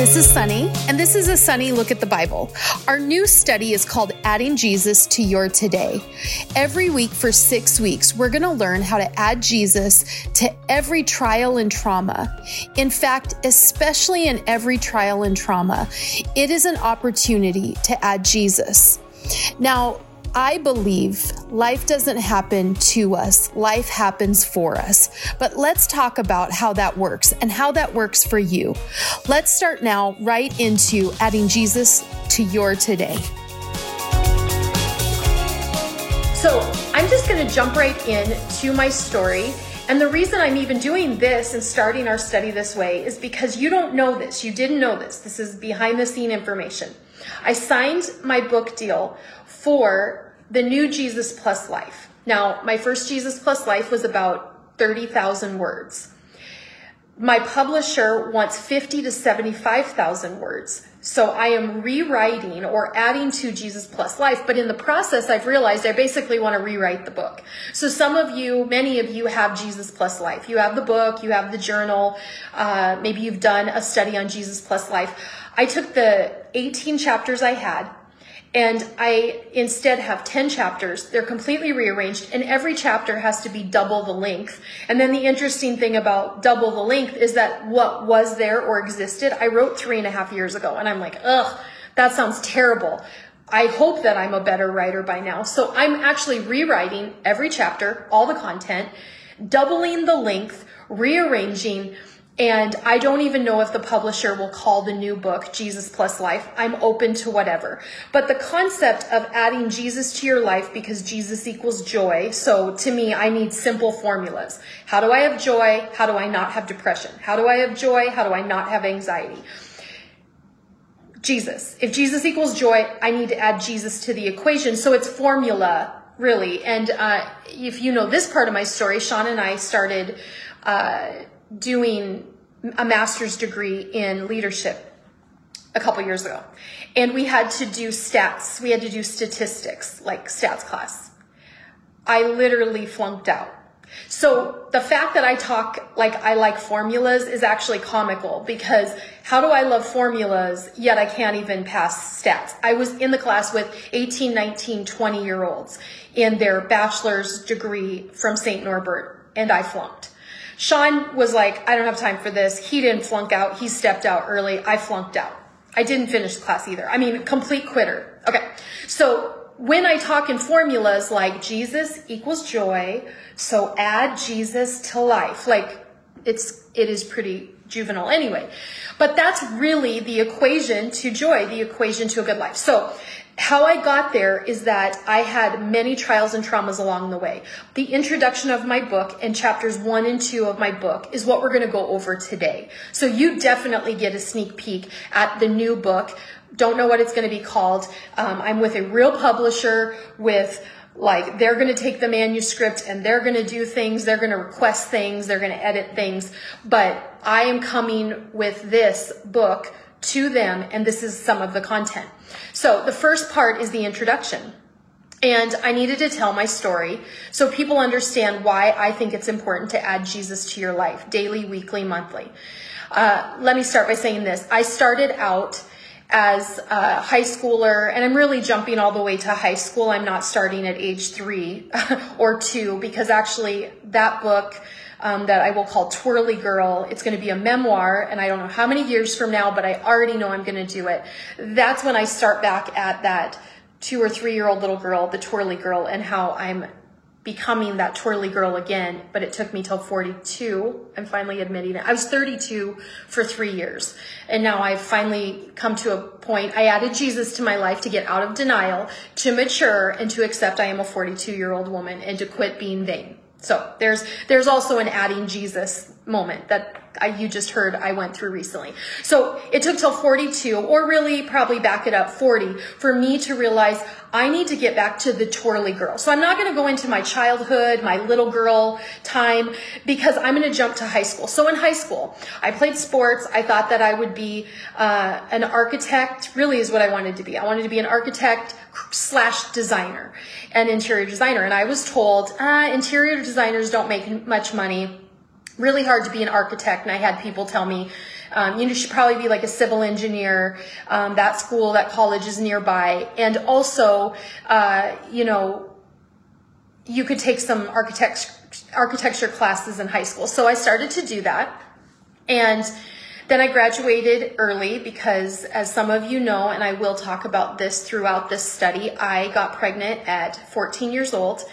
This is Sonny, and this is a Sonny Look at the Bible. Our new study is called Adding Jesus to Your Today. Every week for six weeks, we're going to learn how to add Jesus to every trial and trauma. In fact, especially in every trial and trauma, it is an opportunity to add Jesus. Now, I believe life doesn't happen to us, life happens for us. But let's talk about how that works and how that works for you. Let's start now right into adding Jesus to your today. So, I'm just going to jump right in to my story. And the reason I'm even doing this and starting our study this way is because you don't know this. You didn't know this. This is behind the scene information. I signed my book deal for the new Jesus Plus Life. Now, my first Jesus Plus Life was about 30,000 words. My publisher wants 50 to 75,000 words. So I am rewriting or adding to Jesus Plus Life, but in the process, I've realized I basically want to rewrite the book. So some of you, many of you have Jesus Plus Life. You have the book, you have the journal, uh, maybe you've done a study on Jesus Plus Life. I took the 18 chapters I had and I instead have 10 chapters. They're completely rearranged, and every chapter has to be double the length. And then the interesting thing about double the length is that what was there or existed, I wrote three and a half years ago. And I'm like, ugh, that sounds terrible. I hope that I'm a better writer by now. So I'm actually rewriting every chapter, all the content, doubling the length, rearranging, and I don't even know if the publisher will call the new book Jesus Plus Life. I'm open to whatever. But the concept of adding Jesus to your life because Jesus equals joy. So to me, I need simple formulas. How do I have joy? How do I not have depression? How do I have joy? How do I not have anxiety? Jesus. If Jesus equals joy, I need to add Jesus to the equation. So it's formula, really. And uh, if you know this part of my story, Sean and I started. Uh, doing a master's degree in leadership a couple years ago. And we had to do stats. We had to do statistics, like stats class. I literally flunked out. So the fact that I talk like I like formulas is actually comical because how do I love formulas yet I can't even pass stats? I was in the class with 18, 19, 20 year olds in their bachelor's degree from St. Norbert and I flunked. Sean was like, I don't have time for this. He didn't flunk out. He stepped out early. I flunked out. I didn't finish class either. I mean, complete quitter. Okay. So when I talk in formulas like Jesus equals joy, so add Jesus to life, like it's, it is pretty juvenile anyway. But that's really the equation to joy, the equation to a good life. So how I got there is that I had many trials and traumas along the way. The introduction of my book and chapters one and two of my book is what we're going to go over today. So you definitely get a sneak peek at the new book. Don't know what it's going to be called. Um, I'm with a real publisher with like they're going to take the manuscript and they're going to do things they're going to request things they're going to edit things but i am coming with this book to them, and this is some of the content. So the first part is the introduction. And I needed to tell my story so people understand why I think it's important to add Jesus to your life daily, weekly, monthly. Uh, let me start by saying this. I started out as a high schooler, and I'm really jumping all the way to high school. I'm not starting at age three or two because actually that book um, that I will call Twirly Girl. It's going to be a memoir, and I don't know how many years from now, but I already know I'm going to do it. That's when I start back at that two or three year old little girl, the Twirly Girl, and how I'm becoming that twirly girl again, but it took me till 42. I'm finally admitting it. I was 32 for three years. And now I've finally come to a point. I added Jesus to my life to get out of denial, to mature, and to accept I am a 42 year old woman and to quit being vain. So there's there's also an adding Jesus moment that I, you just heard I went through recently. So it took till 42, or really probably back it up 40, for me to realize I need to get back to the twirly girl. So I'm not going to go into my childhood, my little girl time, because I'm going to jump to high school. So in high school, I played sports. I thought that I would be uh, an architect. Really, is what I wanted to be. I wanted to be an architect slash designer, an interior designer. And I was told uh, interior designers don't make much money really hard to be an architect and i had people tell me Um, you should probably be like a civil engineer. Um, that school, that college is nearby. And also, uh, you know, you could take some architect, architecture classes in high school. So I started to do that. And then I graduated early because, as some of you know, and I will talk about this throughout this study, I got pregnant at 14 years old.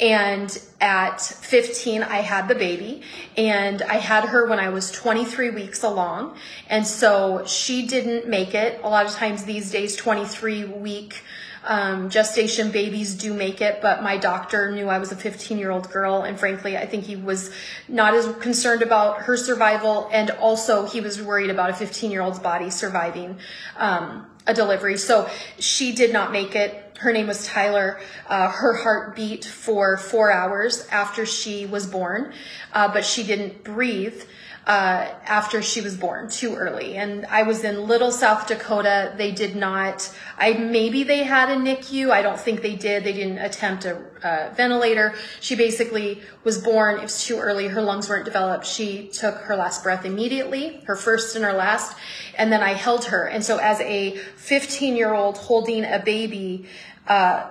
And at 15, I had the baby and I had her when I was 23 weeks along. And so she didn't make it. A lot of times these days, 23 week um, gestation babies do make it, but my doctor knew I was a 15 year old girl, and frankly, I think he was not as concerned about her survival, and also he was worried about a 15 year old's body surviving um, a delivery. So she did not make it. Her name was Tyler. Uh, her heart beat for four hours after she was born, uh, but she didn't breathe uh, after she was born too early. And I was in Little South Dakota. They did not, I maybe they had a NICU. I don't think they did. They didn't attempt a, a ventilator. She basically was born. It was too early. Her lungs weren't developed. She took her last breath immediately, her first and her last. And then I held her. And so as a 15 year old holding a baby, uh,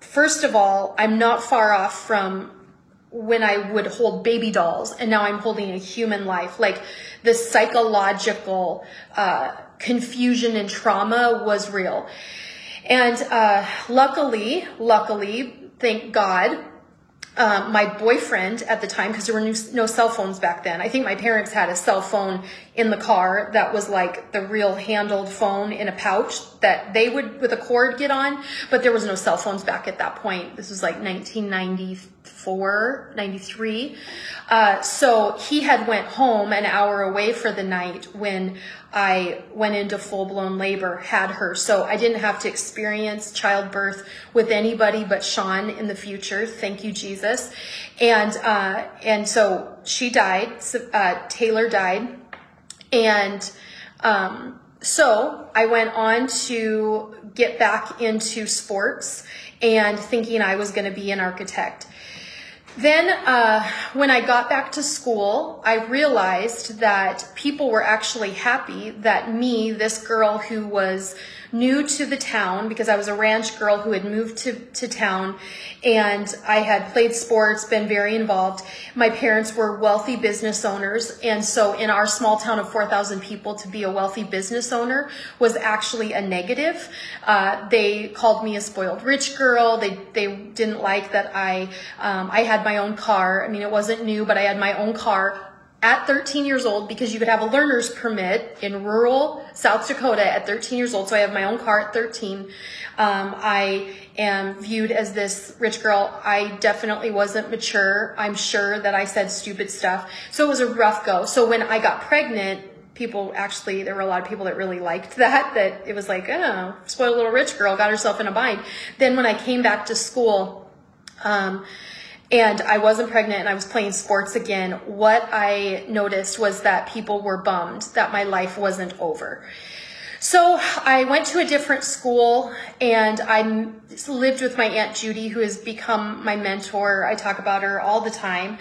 first of all, I'm not far off from when I would hold baby dolls and now I'm holding a human life. Like the psychological uh, confusion and trauma was real. And uh, luckily, luckily, thank God, um, my boyfriend at the time, because there were no, no, cell phones back then. I think my parents had a cell phone in the car that was like the real handled phone in a pouch that they would, with a cord, get on. But there was no cell phones back at that point. This was like 1994, 93. Uh, so he had went home an hour away for the night when I went into full blown labor, had her. So I didn't have to experience childbirth with anybody but Sean in the future. Thank you, Jesus. And, uh, and so she died. Uh, Taylor died. And, um, so I went on to get back into sports and thinking I was going to be an architect. Then, uh, when I got back to school, I realized that people were actually happy that me, this girl who was new to the town because I was a ranch girl who had moved to, to town and I had played sports, been very involved. My parents were wealthy business owners. And so in our small town of 4,000 people, to be a wealthy business owner was actually a negative. Uh, they called me a spoiled rich girl. They, they didn't like that I, um, I had my own car. I mean, it wasn't new, but I had my own car at 13 years old because you could have a learner's permit in rural South Dakota at 13 years old. So I have my own car at 13. Um, I am viewed as this rich girl. I definitely wasn't mature. I'm sure that I said stupid stuff. So it was a rough go. So when I got pregnant, people actually, there were a lot of people that really liked that, that it was like, oh, spoiled little rich girl got herself in a bind. Then when I came back to school, um, and I wasn't pregnant and I was playing sports again, what I noticed was that people were bummed that my life wasn't over. So I went to a different school and I lived with my Aunt Judy, who has become my mentor. I talk about her all the time.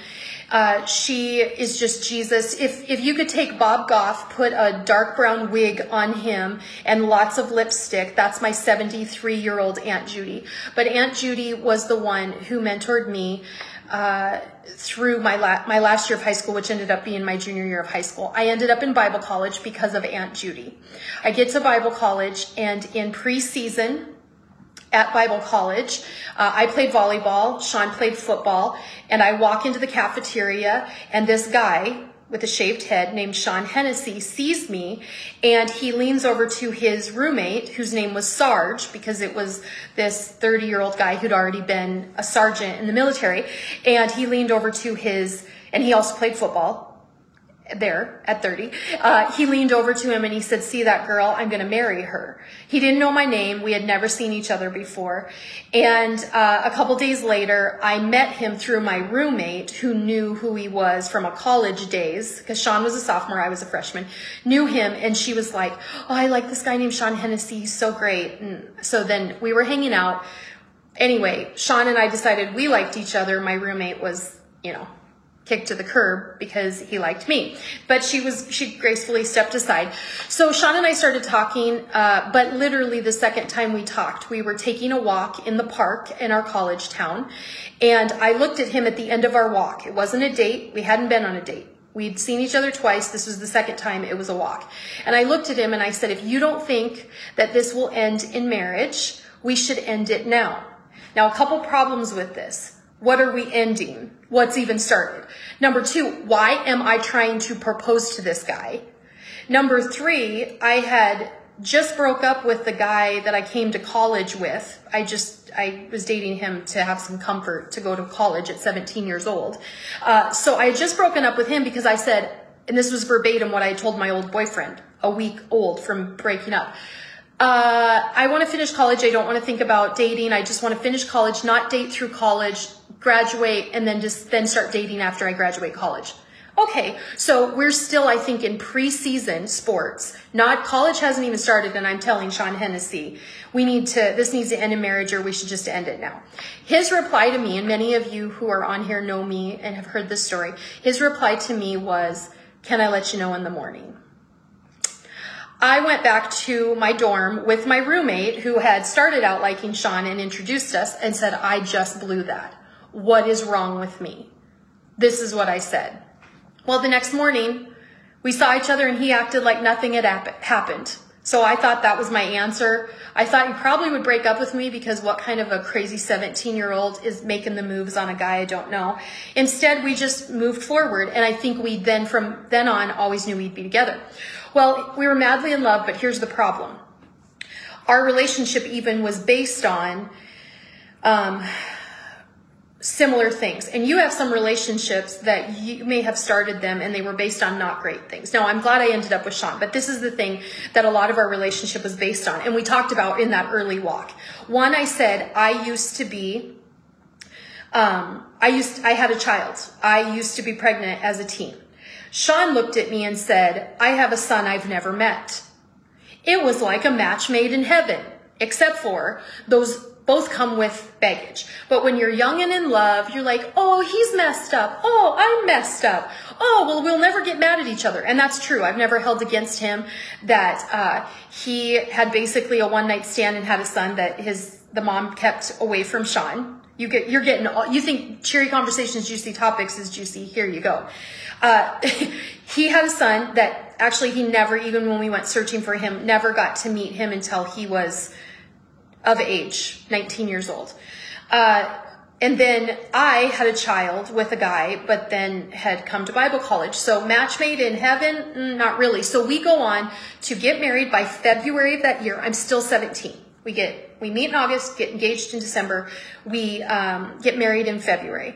Uh, she is just Jesus. If, if you could take Bob Goff, put a dark brown wig on him and lots of lipstick, that's my 73 year old Aunt Judy. But Aunt Judy was the one who mentored me uh, through my la- my last year of high school, which ended up being my junior year of high school. I ended up in Bible college because of Aunt Judy. I get to Bible college, and in preseason at Bible college, uh, I played volleyball. Sean played football, and I walk into the cafeteria, and this guy with a shaved head named Sean Hennessy sees me and he leans over to his roommate, whose name was Sarge, because it was this 30 year old guy who'd already been a sergeant in the military. And he leaned over to his, and he also played football there at 30, uh, he leaned over to him and he said, see that girl, I'm going to marry her. He didn't know my name. We had never seen each other before. And uh, a couple days later, I met him through my roommate who knew who he was from a college days, because Sean was a sophomore, I was a freshman, knew him. And she was like, oh, I like this guy named Sean Hennessy. He's so great. And so then we were hanging out. Anyway, Sean and I decided we liked each other. My roommate was, you know, kicked to the curb because he liked me. But she was, she gracefully stepped aside. So Sean and I started talking, uh, but literally the second time we talked, we were taking a walk in the park in our college town. And I looked at him at the end of our walk. It wasn't a date. We hadn't been on a date. We'd seen each other twice. This was the second time it was a walk. And I looked at him and I said, if you don't think that this will end in marriage, we should end it now. Now, a couple problems with this. What are we ending? What's even started? Number two, why am I trying to propose to this guy? Number three, I had just broke up with the guy that I came to college with. I just, I was dating him to have some comfort to go to college at 17 years old. Uh, so I had just broken up with him because I said, and this was verbatim what I told my old boyfriend, a week old from breaking up. Uh, I want to finish college. I don't want to think about dating. I just want to finish college, not date through college, graduate, and then just then start dating after I graduate college. Okay, so we're still, I think, in preseason sports. Not college hasn't even started, and I'm telling Sean Hennessy, we need to. This needs to end in marriage, or we should just end it now. His reply to me, and many of you who are on here know me and have heard this story. His reply to me was, "Can I let you know in the morning?" I went back to my dorm with my roommate who had started out liking Sean and introduced us and said, I just blew that. What is wrong with me? This is what I said. Well, the next morning, we saw each other and he acted like nothing had happened. So I thought that was my answer. I thought he probably would break up with me because what kind of a crazy 17 year old is making the moves on a guy I don't know. Instead, we just moved forward. And I think we then from then on always knew we'd be together. Well, we were madly in love, but here's the problem. Our relationship even was based on um, similar things. And you have some relationships that you may have started them and they were based on not great things. Now, I'm glad I ended up with Sean, but this is the thing that a lot of our relationship was based on. And we talked about in that early walk. One, I said, I used to be, um, I used, I had a child. I used to be pregnant as a teen. Sean looked at me and said, I have a son I've never met. It was like a match made in heaven, except for those both come with baggage. But when you're young and in love, you're like, oh, he's messed up. Oh, I'm messed up. Oh, well, we'll never get mad at each other. And that's true. I've never held against him that uh, he had basically a one night stand and had a son that his the mom kept away from Sean. You get, you're getting all, you think cheery conversations, juicy topics is juicy. Here you go. Uh, he had a son that actually he never, even when we went searching for him, never got to meet him until he was of age, 19 years old. Uh, and then I had a child with a guy, but then had come to Bible college. So match made in heaven, mm, not really. So we go on to get married by February of that year. I'm still 17. We get, we meet in August, get engaged in December. We um, get married in February.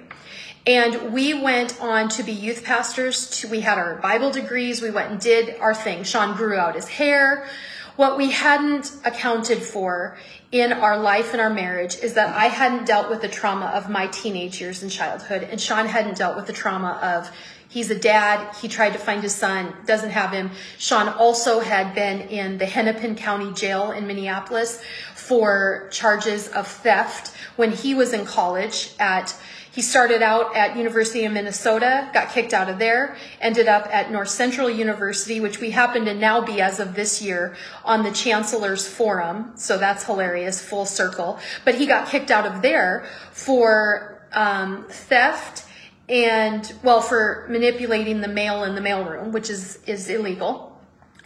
And we went on to be youth pastors. To, we had our Bible degrees. We went and did our thing. Sean grew out his hair. What we hadn't accounted for in our life and our marriage is that I hadn't dealt with the trauma of my teenage years and childhood, and Sean hadn't dealt with the trauma of he's a dad. He tried to find his son, doesn't have him. Sean also had been in the Hennepin County Jail in Minneapolis for charges of theft when he was in college at he started out at University of Minnesota, got kicked out of there, ended up at North Central University, which we happen to now be as of this year on the Chancellor's Forum. So that's hilarious, full circle. But he got kicked out of there for um, theft and well for manipulating the mail in the mailroom, which is is illegal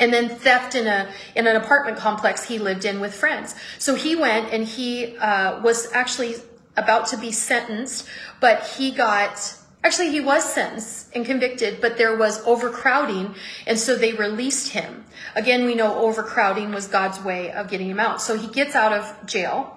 and then theft in a in an apartment complex he lived in with friends. So he went and he uh, was actually about to be sentenced, but he got Actually, he was sentenced and convicted, but there was overcrowding, and so they released him. Again, we know overcrowding was God's way of getting him out. So he gets out of jail.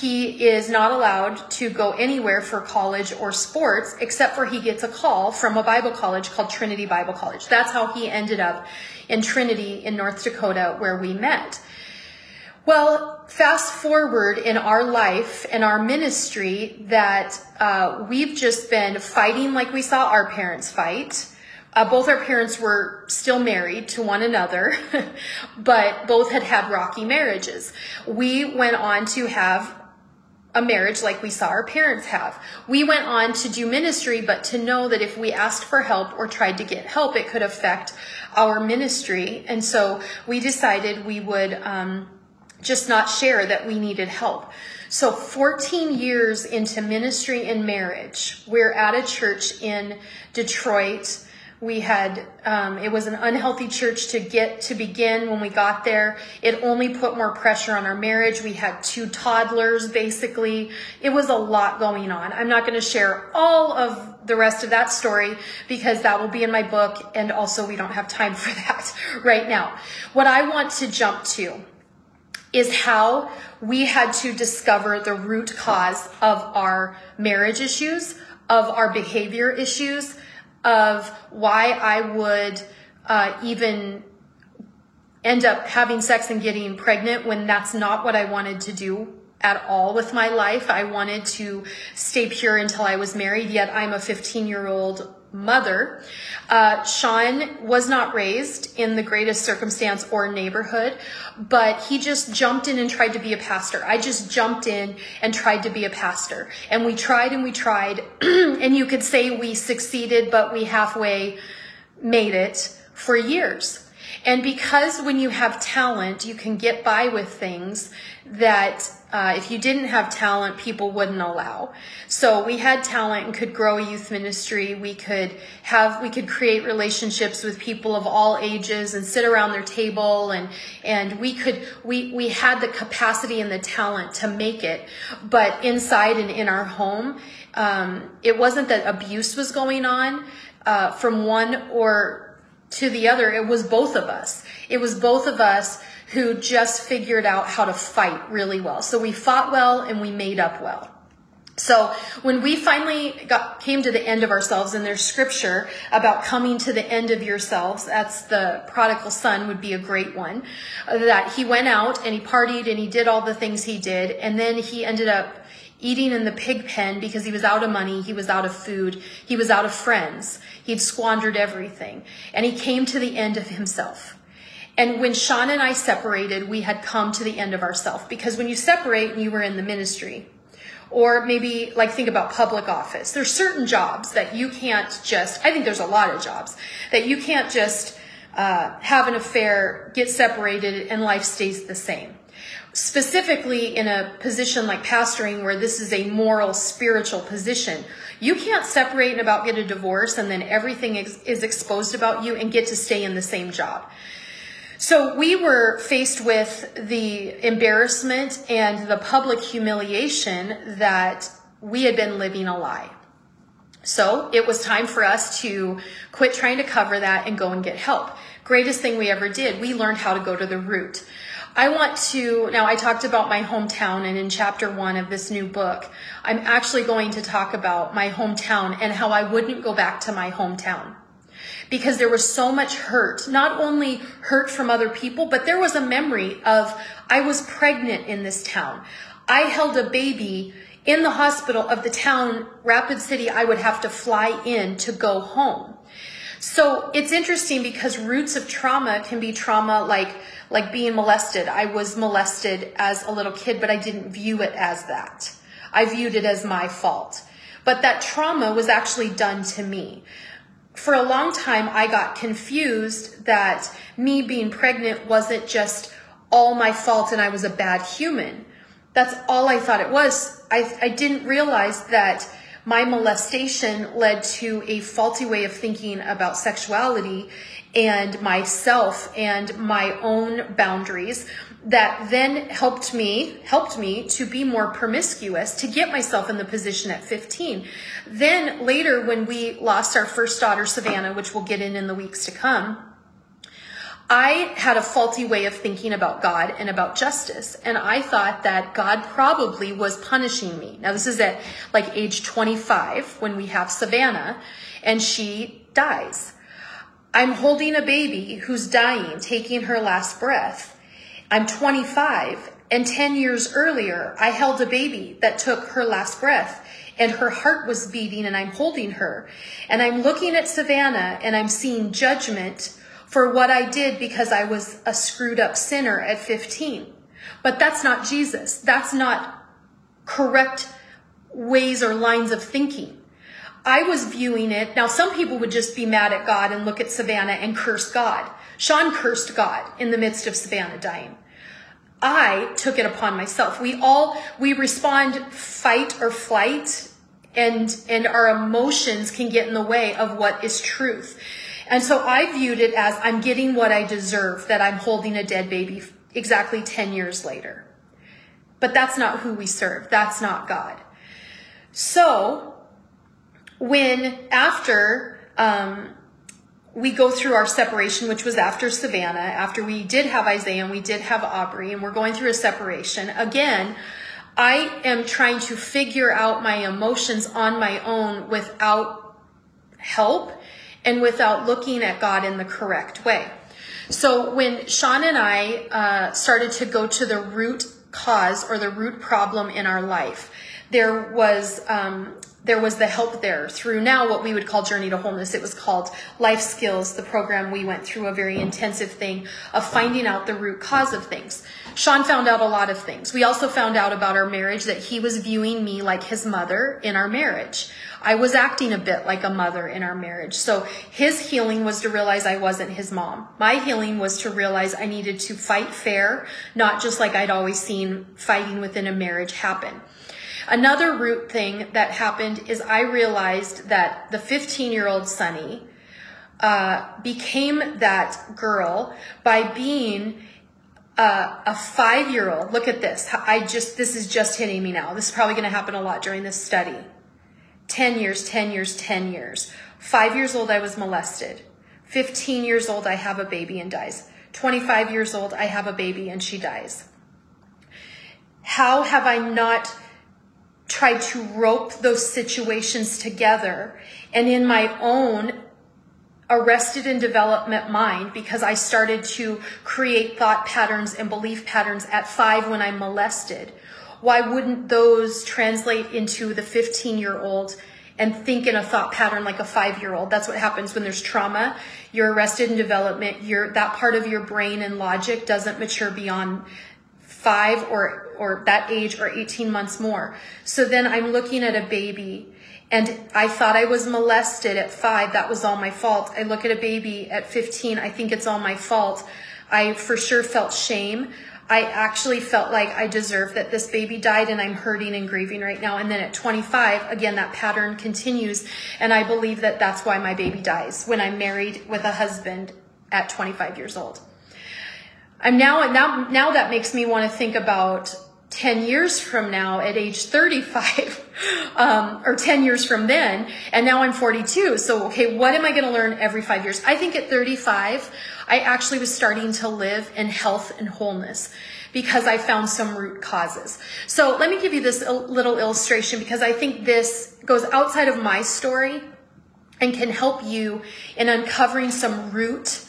He is not allowed to go anywhere for college or sports, except for he gets a call from a Bible college called Trinity Bible College. That's how he ended up in Trinity in North Dakota, where we met. Well, fast forward in our life and our ministry that uh, we've just been fighting like we saw our parents fight. Uh, both our parents were still married to one another, but both had had rocky marriages. We went on to have a marriage like we saw our parents have. We went on to do ministry, but to know that if we asked for help or tried to get help, it could affect our ministry. And so we decided we would um, just not share that we needed help. So 14 years into ministry and marriage, we're at a church in Detroit. We had um, it was an unhealthy church to get to begin when we got there. It only put more pressure on our marriage. We had two toddlers basically. It was a lot going on. I'm not going to share all of the rest of that story because that will be in my book and also we don't have time for that right now. What i want to jump to is how we had to discover the root cause of our marriage issues of our behavior issues of why I would uh, even end up having sex and getting pregnant when that's not what I wanted to do at all with my life. I wanted to stay pure until I was married, yet I'm a 15 year old mother. Uh, Sean was not raised in the greatest circumstance or neighborhood, but he just jumped in and tried to be a pastor. I just jumped in and tried to be a pastor. And we tried and we tried. and you could say we succeeded, but we halfway made it for years. And because when you have talent, you can get by with things that uh, if you didn't have talent, people wouldn't allow. So we had talent and could grow a youth ministry. We could have, we could create relationships with people of all ages and sit around their table and, and we could, we, we had the capacity and the talent to make it. But inside and in our home, um, it wasn't that abuse was going on, uh, from one or to the other. It was both of us. It was both of us who just figured out how to fight really well. So we fought well and we made up well. So when we finally got, came to the end of ourselves, and there's scripture about coming to the end of yourselves, that's the prodigal son would be a great one, that he went out and he partied and he did all the things he did, and then he ended up eating in the pig pen because he was out of money, he was out of food, he was out of friends, he'd squandered everything, and he came to the end of himself. And when Sean and I separated, we had come to the end of ourselves because when you separate and you were in the ministry, or maybe like think about public office, there's certain jobs that you can't just, I think there's a lot of jobs that you can't just uh, have an affair, get separated, and life stays the same. Specifically, in a position like pastoring, where this is a moral, spiritual position, you can't separate and about get a divorce and then everything is exposed about you and get to stay in the same job. So we were faced with the embarrassment and the public humiliation that we had been living a lie. So it was time for us to quit trying to cover that and go and get help. Greatest thing we ever did. We learned how to go to the root. I want to, now I talked about my hometown and in chapter one of this new book, I'm actually going to talk about my hometown and how I wouldn't go back to my hometown because there was so much hurt, not only hurt from other people, but there was a memory of I was pregnant in this town. I held a baby in the hospital of the town, Rapid City, I would have to fly in to go home. So it's interesting because roots of trauma can be trauma like, like being molested. I was molested as a little kid, but I didn't view it as that. I viewed it as my fault. But that trauma was actually done to me for a long time, I got confused that me being pregnant wasn't just all my fault and I was a bad human. That's all I thought it was. I, I didn't realize that my molestation led to a faulty way of thinking about sexuality and myself and my own boundaries that then helped me helped me to be more promiscuous to get myself in the position at 15 then later when we lost our first daughter savannah which we'll get in in the weeks to come I had a faulty way of thinking about God and about justice. And I thought that God probably was punishing me. Now, this is at like age 25 when we have Savannah and she dies. I'm holding a baby who's dying, taking her last breath. I'm 25 and 10 years earlier, I held a baby that took her last breath and her heart was beating and I'm holding her and I'm looking at Savannah and I'm seeing judgment for what I did because I was a screwed up sinner at 15. But that's not Jesus. That's not correct ways or lines of thinking. I was viewing it. Now, some people would just be mad at God and look at Savannah and curse God. Sean cursed God in the midst of Savannah dying. I took it upon myself. We all, we respond fight or flight and, and our emotions can get in the way of what is truth. And so I viewed it as I'm getting what I deserve, that I'm holding a dead baby exactly 10 years later. But that's not who we serve. That's not God. So when after um, we go through our separation, which was after Savannah, after we did have Isaiah and we did have Aubrey, and we're going through a separation, again, I am trying to figure out my emotions on my own without help and without looking at God in the correct way. So when Sean and I uh, started to go to the root cause or the root problem in our life, there was um, there was the help there through now what we would call Journey to Wholeness. It was called Life Skills, the program we went through a very intensive thing of finding out the root cause of things. Sean found out a lot of things. We also found out about our marriage that he was viewing me like his mother in our marriage. I was acting a bit like a mother in our marriage. So his healing was to realize I wasn't his mom. My healing was to realize I needed to fight fair, not just like I'd always seen fighting within a marriage happen. Another root thing that happened is I realized that the 15 year old Sonny uh, became that girl by being uh, a five year old. Look at this. I just, this is just hitting me now. This is probably going to happen a lot during this study. 10 years, 10 years, 10 years. Five years old, I was molested. 15 years old, I have a baby and dies. 25 years old, I have a baby and she dies. How have I not tried to rope those situations together and in my own arrested in development mind because I started to create thought patterns and belief patterns at five when I'm molested. Why wouldn't those translate into the 15 year old and think in a thought pattern like a five year old? That's what happens when there's trauma. You're arrested in development. Your that part of your brain and logic doesn't mature beyond five or or that age or 18 months more. So then I'm looking at a baby and I thought I was molested at five. That was all my fault. I look at a baby at 15. I think it's all my fault. I for sure felt shame. I actually felt like I deserved that this baby died and I'm hurting and grieving right now. And then at 25, again, that pattern continues. And I believe that that's why my baby dies when I'm married with a husband at 25 years old. I'm now, now, now that makes me want to think about 10 years from now at age 35 um, or 10 years from then and now i'm 42 so okay what am i going to learn every five years? I think at 35 i actually was starting to live in health and wholeness because i found some root causes. So let me give you this little illustration because i think this goes outside of my story and can help you in uncovering some root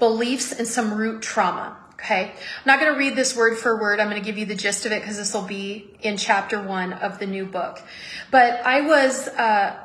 beliefs and some root trauma Okay, I'm not going to read this word for word. I'm going to give you the gist of it because this will be in chapter one of the new book. But I was uh,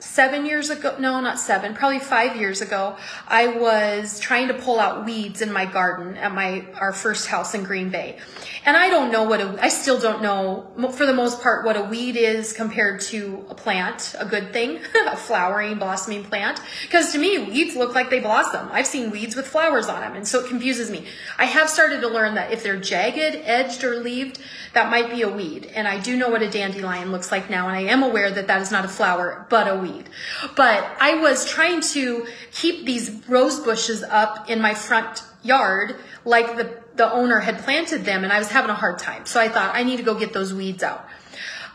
seven years ago, no, not seven, probably five years ago, I was trying to pull out weeds in my garden at my, our first house in Green Bay. And I don't know what a, I still don't know for the most part what a weed is compared to a plant, a good thing, a flowering, blossoming plant. Because to me, weeds look like they blossom. I've seen weeds with flowers on them. And so it confuses me. I have started to learn that if they're jagged, edged, or leaved, that might be a weed. And I do know what a dandelion looks like now. And I am aware that that is not a flower, but a weed weed. But I was trying to keep these rose bushes up in my front yard like the, the owner had planted them and I was having a hard time. So I thought I need to go get those weeds out.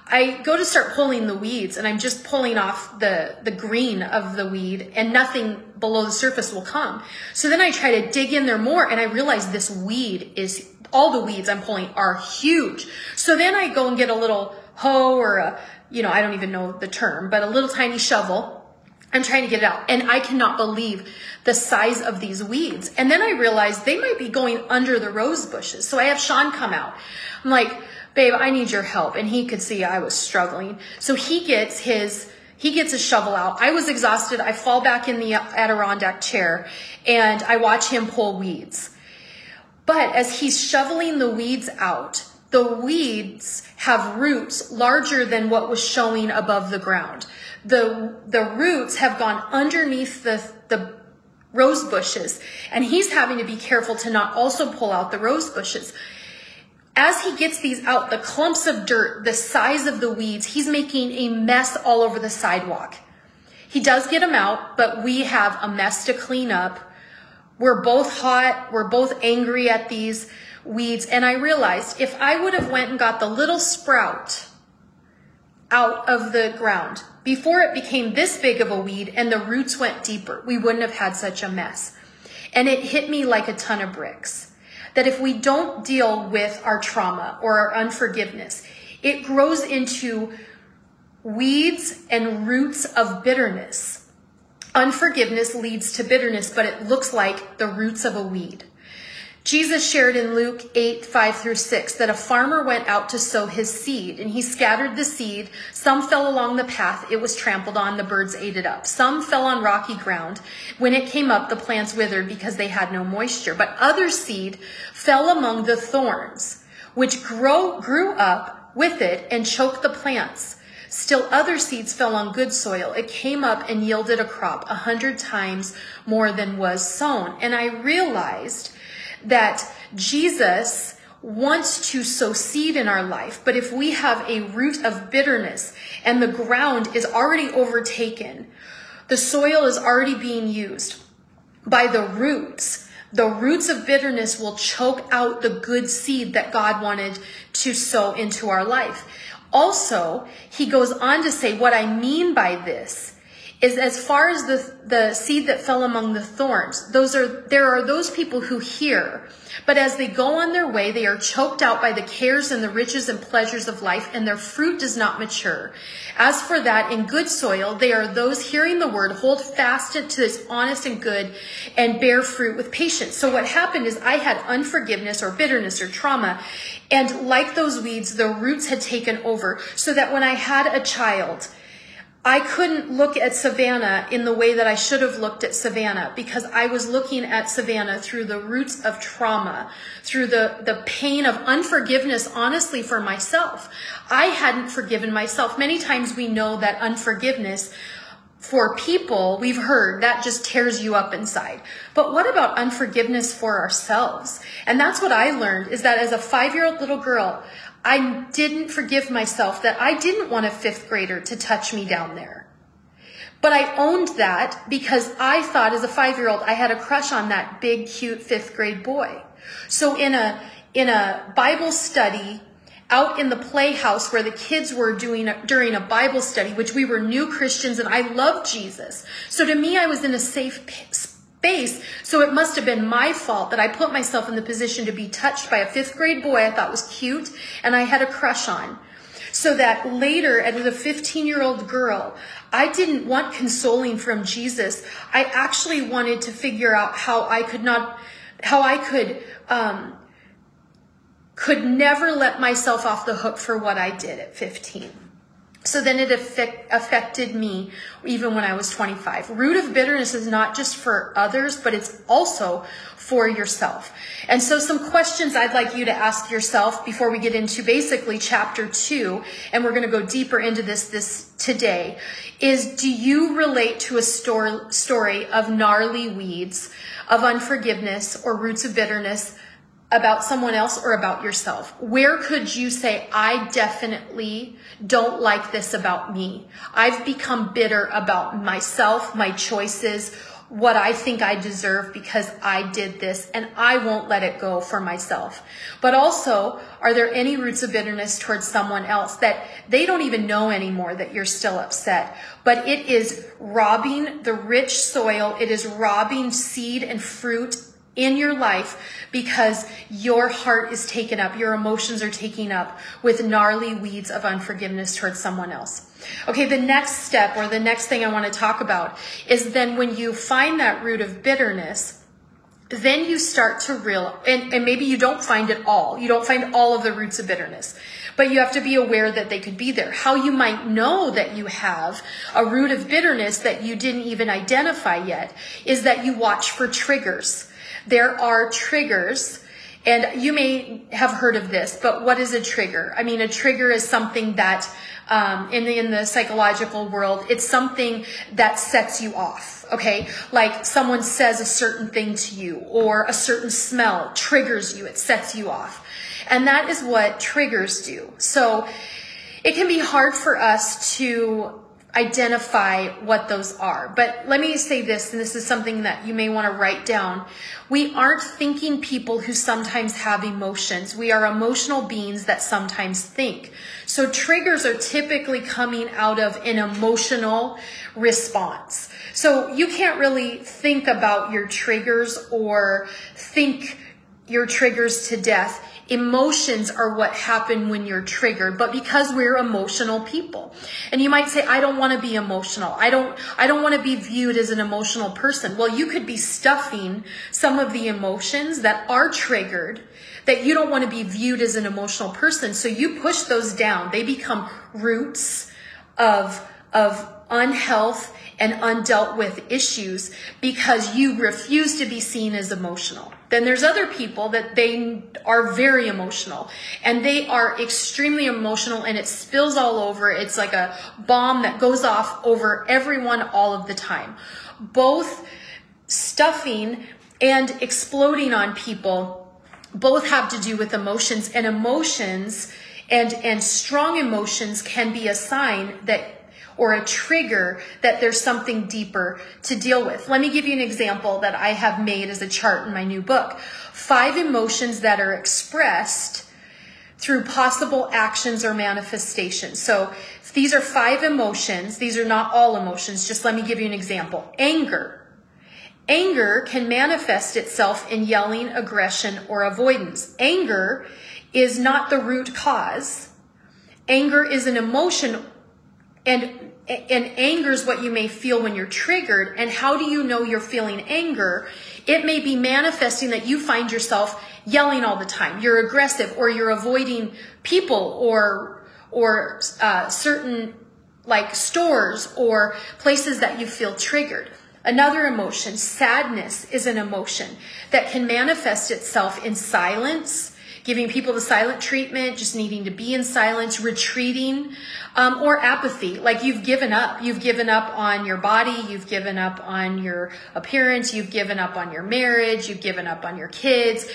I go to start pulling the weeds and I'm just pulling off the, the green of the weed and nothing below the surface will come. So then I try to dig in there more and I realize this weed is, all the weeds I'm pulling are huge. So then I go and get a little hoe or a, you know, I don't even know the term, but a little tiny shovel. I'm trying to get it out. And I cannot believe the size of these weeds. And then I realized they might be going under the rose bushes. So I have Sean come out. I'm like, babe, I need your help. And he could see I was struggling. So he gets his, he gets a shovel out. I was exhausted. I fall back in the Adirondack chair and I watch him pull weeds. But as he's shoveling the weeds out, the weeds have roots larger than what was showing above the ground. The, the roots have gone underneath the, the rose bushes, and he's having to be careful to not also pull out the rose bushes. As he gets these out, the clumps of dirt, the size of the weeds, he's making a mess all over the sidewalk. He does get them out, but we have a mess to clean up. We're both hot. We're both angry at these weeds. And I realized if I would have went and got the little sprout out of the ground before it became this big of a weed and the roots went deeper, we wouldn't have had such a mess. And it hit me like a ton of bricks that if we don't deal with our trauma or our unforgiveness, it grows into weeds and roots of bitterness. Unforgiveness leads to bitterness, but it looks like the roots of a weed. Jesus shared in Luke 8, 5 through 6 that a farmer went out to sow his seed and he scattered the seed. Some fell along the path. It was trampled on. The birds ate it up. Some fell on rocky ground. When it came up, the plants withered because they had no moisture. But other seed fell among the thorns, which grow, grew up with it and choked the plants. Still other seeds fell on good soil. It came up and yielded a crop a hundred times more than was sown. And I realized that Jesus wants to sow seed in our life, but if we have a root of bitterness and the ground is already overtaken, the soil is already being used by the roots. The roots of bitterness will choke out the good seed that God wanted to sow into our life. Also, he goes on to say, what I mean by this is as far as the, the seed that fell among the thorns, those are, there are those people who hear, but as they go on their way, they are choked out by the cares and the riches and pleasures of life, and their fruit does not mature. As for that, in good soil, they are those hearing the word, hold fast to this honest and good, and bear fruit with patience. So what happened is I had unforgiveness or bitterness or trauma, and like those weeds, the roots had taken over, so that when I had a child, I couldn't look at Savannah in the way that I should have looked at Savannah because I was looking at Savannah through the roots of trauma, through the, the pain of unforgiveness, honestly, for myself. I hadn't forgiven myself. Many times we know that unforgiveness for people, we've heard that just tears you up inside. But what about unforgiveness for ourselves? And that's what I learned is that as a five year old little girl, I didn't forgive myself that I didn't want a fifth grader to touch me down there. But I owned that because I thought as a five year old I had a crush on that big, cute fifth grade boy. So in a, in a Bible study out in the playhouse where the kids were doing during a Bible study, which we were new Christians and I loved Jesus. So to me, I was in a safe space. So it must have been my fault that I put myself in the position to be touched by a fifth grade boy I thought was cute and I had a crush on. So that later, as a 15 year old girl, I didn't want consoling from Jesus. I actually wanted to figure out how I could not, how I could, um, could never let myself off the hook for what I did at 15. So then it affect, affected me even when I was 25. Root of bitterness is not just for others, but it's also for yourself. And so some questions I'd like you to ask yourself before we get into basically chapter two, and we're going to go deeper into this this today, is do you relate to a story, story of gnarly weeds, of unforgiveness or roots of bitterness about someone else or about yourself? Where could you say, I definitely don't like this about me? I've become bitter about myself, my choices, what I think I deserve because I did this and I won't let it go for myself. But also, are there any roots of bitterness towards someone else that they don't even know anymore that you're still upset? But it is robbing the rich soil. It is robbing seed and fruit in your life because your heart is taken up, your emotions are taken up with gnarly weeds of unforgiveness towards someone else. Okay, the next step or the next thing I want to talk about is then when you find that root of bitterness, then you start to real and, and maybe you don't find it all. You don't find all of the roots of bitterness. But you have to be aware that they could be there. How you might know that you have a root of bitterness that you didn't even identify yet is that you watch for triggers there are triggers And you may have heard of this, but what is a trigger? I mean, a trigger is something that, um, in the, in the psychological world, it's something that sets you off. Okay. Like someone says a certain thing to you or a certain smell triggers you. It sets you off. And that is what triggers do. So it can be hard for us to identify what those are. But let me say this, and this is something that you may want to write down. We aren't thinking people who sometimes have emotions. We are emotional beings that sometimes think. So triggers are typically coming out of an emotional response. So you can't really think about your triggers or think your triggers to death Emotions are what happen when you're triggered, but because we're emotional people. And you might say, I don't want to be emotional. I don't, I don't want to be viewed as an emotional person. Well, you could be stuffing some of the emotions that are triggered that you don't want to be viewed as an emotional person. So you push those down. They become roots of, of unhealth and undealt with issues because you refuse to be seen as emotional. Then there's other people that they are very emotional and they are extremely emotional and it spills all over. It's like a bomb that goes off over everyone all of the time. Both stuffing and exploding on people both have to do with emotions and emotions and, and strong emotions can be a sign that or a trigger that there's something deeper to deal with. Let me give you an example that I have made as a chart in my new book. Five emotions that are expressed through possible actions or manifestations. So these are five emotions. These are not all emotions. Just let me give you an example. Anger. Anger can manifest itself in yelling, aggression, or avoidance. Anger is not the root cause. Anger is an emotion and and anger is what you may feel when you're triggered. And how do you know you're feeling anger? It may be manifesting that you find yourself yelling all the time. You're aggressive or you're avoiding people or, or, uh, certain like stores or places that you feel triggered. Another emotion, sadness is an emotion that can manifest itself in silence, giving people the silent treatment, just needing to be in silence, retreating, um, or apathy, like you've given up. You've given up on your body, you've given up on your appearance, you've given up on your marriage, you've given up on your kids.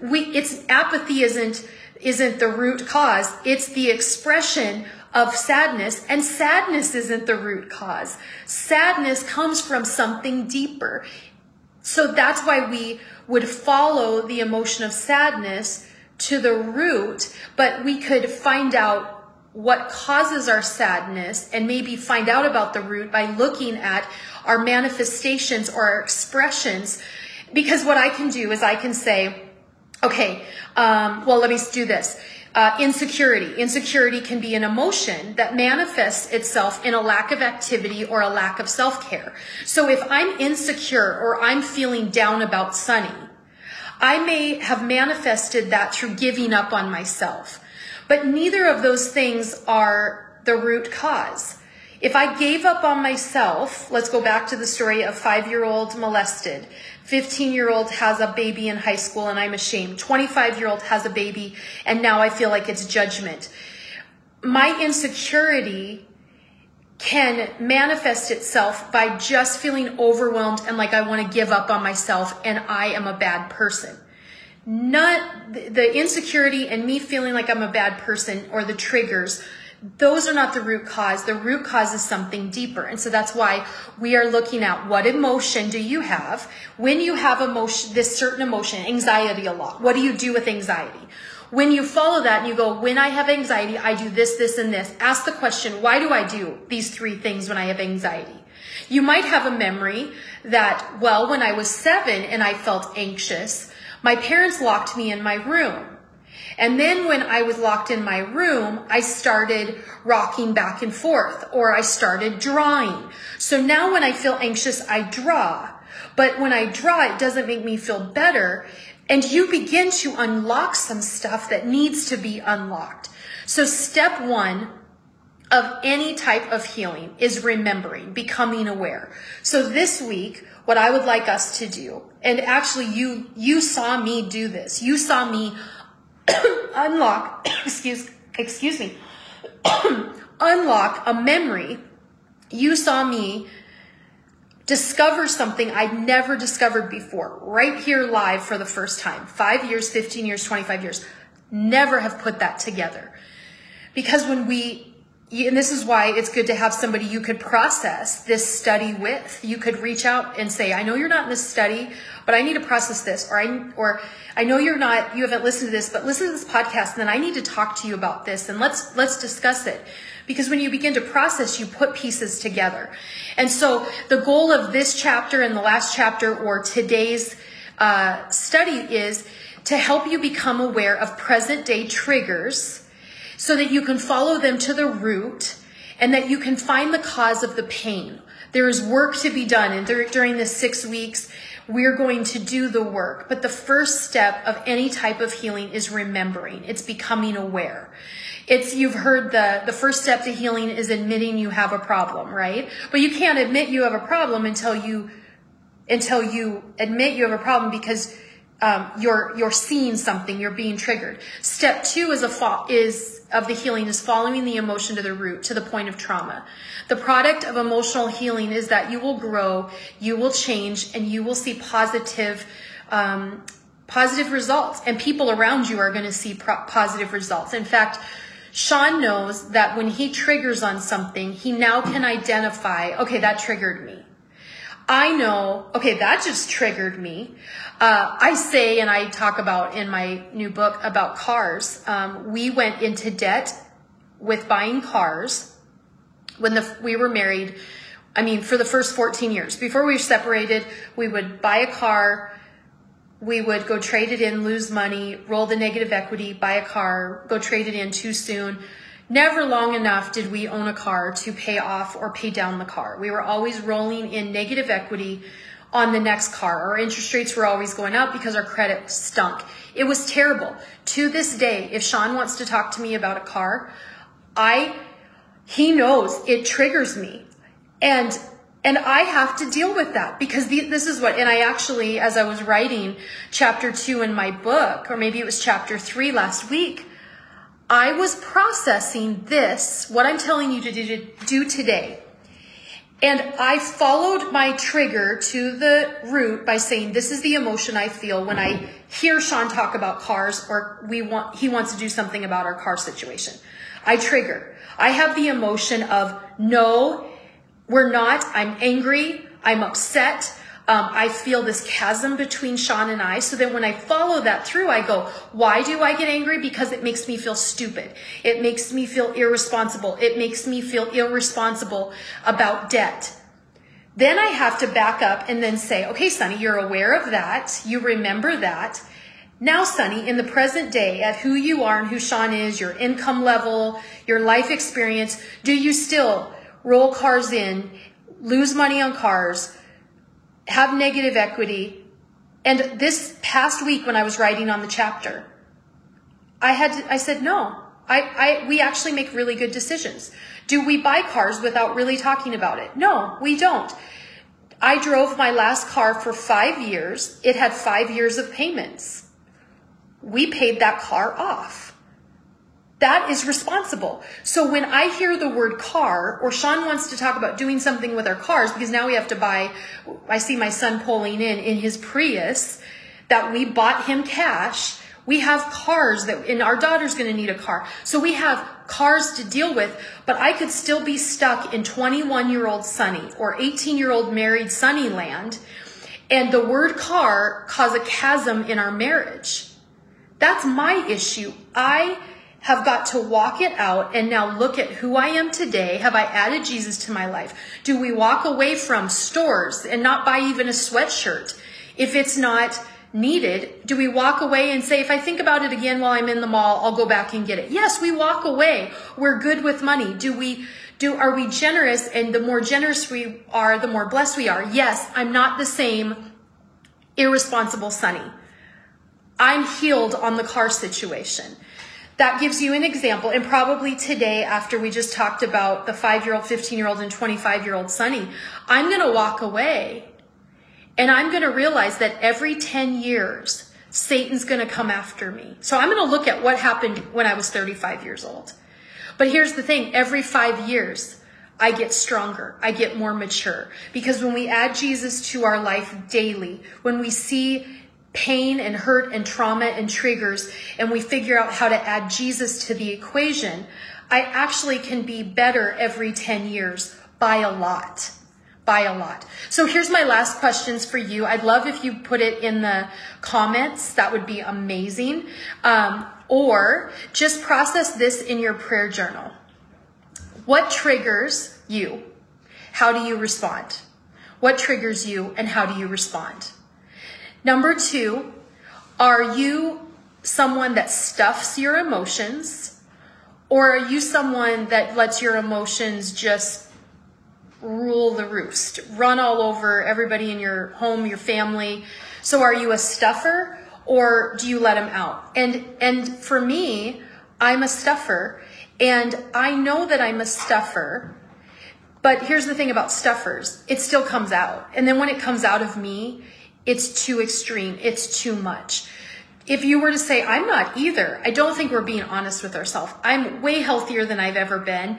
We, it's apathy isn't isn't the root cause. It's the expression of sadness, and sadness isn't the root cause. Sadness comes from something deeper. So that's why we would follow the emotion of sadness to the root, but we could find out what causes our sadness and maybe find out about the root by looking at our manifestations or our expressions. Because what I can do is I can say, okay, um, well, let me do this. Uh, insecurity. Insecurity can be an emotion that manifests itself in a lack of activity or a lack of self-care. So if I'm insecure or I'm feeling down about Sonny, I may have manifested that through giving up on myself. But neither of those things are the root cause. If I gave up on myself, let's go back to the story of five year old molested. 15 year old has a baby in high school and I'm ashamed. 25 year old has a baby and now I feel like it's judgment. My insecurity can manifest itself by just feeling overwhelmed and like I want to give up on myself and I am a bad person. Not the insecurity and me feeling like I'm a bad person or the triggers. Those are not the root cause. The root cause is something deeper. And so that's why we are looking at what emotion do you have? When you have emotion, this certain emotion, anxiety a lot, what do you do with anxiety? When you follow that and you go, when I have anxiety, I do this, this, and this. Ask the question, why do I do these three things when I have anxiety? You might have a memory that, well, when I was seven and I felt anxious, my parents locked me in my room. And then when I was locked in my room, I started rocking back and forth or I started drawing. So now when I feel anxious, I draw. But when I draw, it doesn't make me feel better. And you begin to unlock some stuff that needs to be unlocked. So step one of any type of healing is remembering, becoming aware. So this week, what I would like us to do. And actually you you saw me do this. You saw me unlock excuse excuse me unlock a memory. You saw me discover something I'd never discovered before, right here live for the first time. Five years, 15 years, 25 years. Never have put that together. Because when we and this is why it's good to have somebody you could process this study with. You could reach out and say, I know you're not in this study, but I need to process this. Or I, or I know you're not, you haven't listened to this, but listen to this podcast and then I need to talk to you about this and let's, let's discuss it. Because when you begin to process, you put pieces together. And so the goal of this chapter and the last chapter or today's uh, study is to help you become aware of present day triggers so that you can follow them to the root and that you can find the cause of the pain. There is work to be done, and during the six weeks, we're going to do the work. But the first step of any type of healing is remembering. It's becoming aware. It's, you've heard the, the first step to healing is admitting you have a problem, right? But you can't admit you have a problem until you, until you admit you have a problem because um, you're you're seeing something, you're being triggered. Step two is a fa- is of the healing is following the emotion to the root, to the point of trauma. The product of emotional healing is that you will grow, you will change, and you will see positive, um, positive results. And people around you are going to see pro- positive results. In fact, Sean knows that when he triggers on something, he now can identify, okay, that triggered me. I know, okay, that just triggered me. Uh, I say, and I talk about in my new book about cars, um, we went into debt with buying cars when the, we were married. I mean, for the first 14 years. Before we were separated, we would buy a car, we would go trade it in, lose money, roll the negative equity, buy a car, go trade it in too soon. Never long enough did we own a car to pay off or pay down the car. We were always rolling in negative equity on the next car. Our interest rates were always going up because our credit stunk. It was terrible. To this day, if Sean wants to talk to me about a car, I, he knows it triggers me. And, and I have to deal with that because the, this is what, and I actually, as I was writing chapter two in my book, or maybe it was chapter three last week, I was processing this, what I'm telling you to do, today and I followed my trigger to the root by saying, this is the emotion I feel when I hear Sean talk about cars or we want, he wants to do something about our car situation. I trigger. I have the emotion of no, we're not. I'm angry. I'm upset. Um, I feel this chasm between Sean and I. So then when I follow that through, I go, why do I get angry? Because it makes me feel stupid. It makes me feel irresponsible. It makes me feel irresponsible about debt. Then I have to back up and then say, okay, Sonny, you're aware of that. You remember that. Now, Sonny, in the present day, at who you are and who Sean is, your income level, your life experience, do you still roll cars in, lose money on cars, have negative equity. And this past week when I was writing on the chapter, I had to, I said, no, I, I, we actually make really good decisions. Do we buy cars without really talking about it? No, we don't. I drove my last car for five years. It had five years of payments. We paid that car off. That is responsible. So when I hear the word car, or Sean wants to talk about doing something with our cars, because now we have to buy, I see my son pulling in in his Prius that we bought him cash. We have cars that, and our daughter's going to need a car. So we have cars to deal with, but I could still be stuck in 21 year old Sonny or 18 year old married Sonny land. And the word car cause a chasm in our marriage. That's my issue. I have got to walk it out and now look at who I am today. Have I added Jesus to my life? Do we walk away from stores and not buy even a sweatshirt if it's not needed? Do we walk away and say, if I think about it again while I'm in the mall, I'll go back and get it? Yes, we walk away. We're good with money. Do we do are we generous and the more generous we are, the more blessed we are? Yes, I'm not the same irresponsible Sonny. I'm healed on the car situation. That gives you an example. And probably today, after we just talked about the five year old, 15 year old, and 25 year old Sonny, I'm going to walk away And I'm going to realize that every 10 years, Satan's going to come after me. So I'm going to look at what happened when I was 35 years old. But here's the thing every five years, I get stronger. I get more mature. Because when we add Jesus to our life daily, when we see pain and hurt and trauma and triggers, and we figure out how to add Jesus to the equation, I actually can be better every 10 years by a lot. By a lot. So here's my last questions for you. I'd love if you put it in the comments. That would be amazing. Um, or just process this in your prayer journal. What triggers you? How do you respond? What triggers you and how do you respond? Number two, are you someone that stuffs your emotions or are you someone that lets your emotions just rule the roost, run all over everybody in your home, your family? So are you a stuffer or do you let them out? And and for me, I'm a stuffer and I know that I'm a stuffer. But here's the thing about stuffers. It still comes out. And then when it comes out of me, it's too extreme. It's too much. If you were to say, I'm not either, I don't think we're being honest with ourselves. I'm way healthier than I've ever been.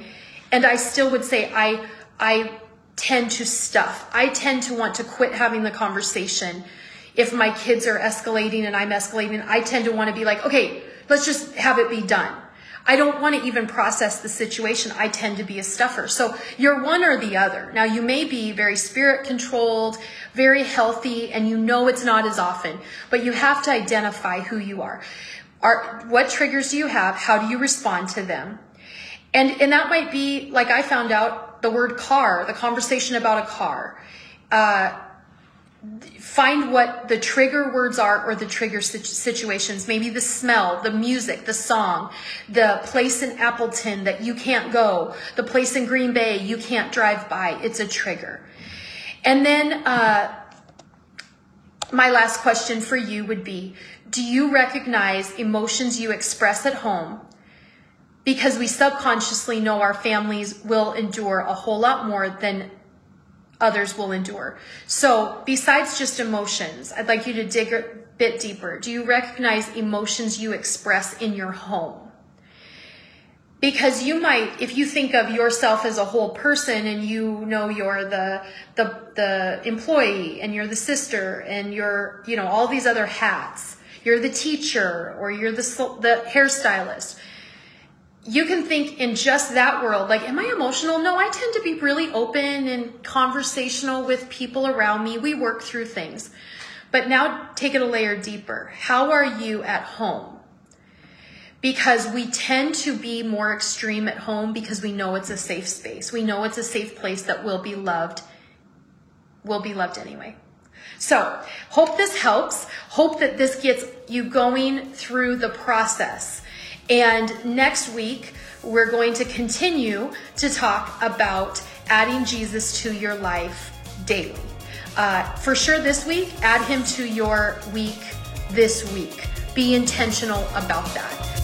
And I still would say, I, I tend to stuff. I tend to want to quit having the conversation. If my kids are escalating and I'm escalating, I tend to want to be like, okay, let's just have it be done. I don't want to even process the situation. I tend to be a stuffer. So you're one or the other. Now you may be very spirit controlled, very healthy, and you know it's not as often, but you have to identify who you are. Are what triggers do you have? How do you respond to them? And and that might be like I found out the word car, the conversation about a car. Uh, find what the trigger words are or the trigger situations. Maybe the smell the music the song the place in appleton that you can't go the place in green bay you can't drive by. It's a trigger. And then uh, my last question for you would be do you recognize emotions you express at home? Because we subconsciously know our families will endure a whole lot more than others will endure. So, besides just emotions, I'd like you to dig a bit deeper. Do you recognize emotions you express in your home? Because you might, if you think of yourself as a whole person and you know you're the, the, the employee and you're the sister and you're, you know, all these other hats, you're the teacher or you're the, the hairstylist you can think in just that world, like, am I emotional? No, I tend to be really open and conversational with people around me. We work through things. But now take it a layer deeper. How are you at home? Because we tend to be more extreme at home because we know it's a safe space. We know it's a safe place that will be loved, will be loved anyway. So, hope this helps. Hope that this gets you going through the process and next week, we're going to continue to talk about adding Jesus to your life daily. Uh, for sure, this week, add him to your week this week. Be intentional about that.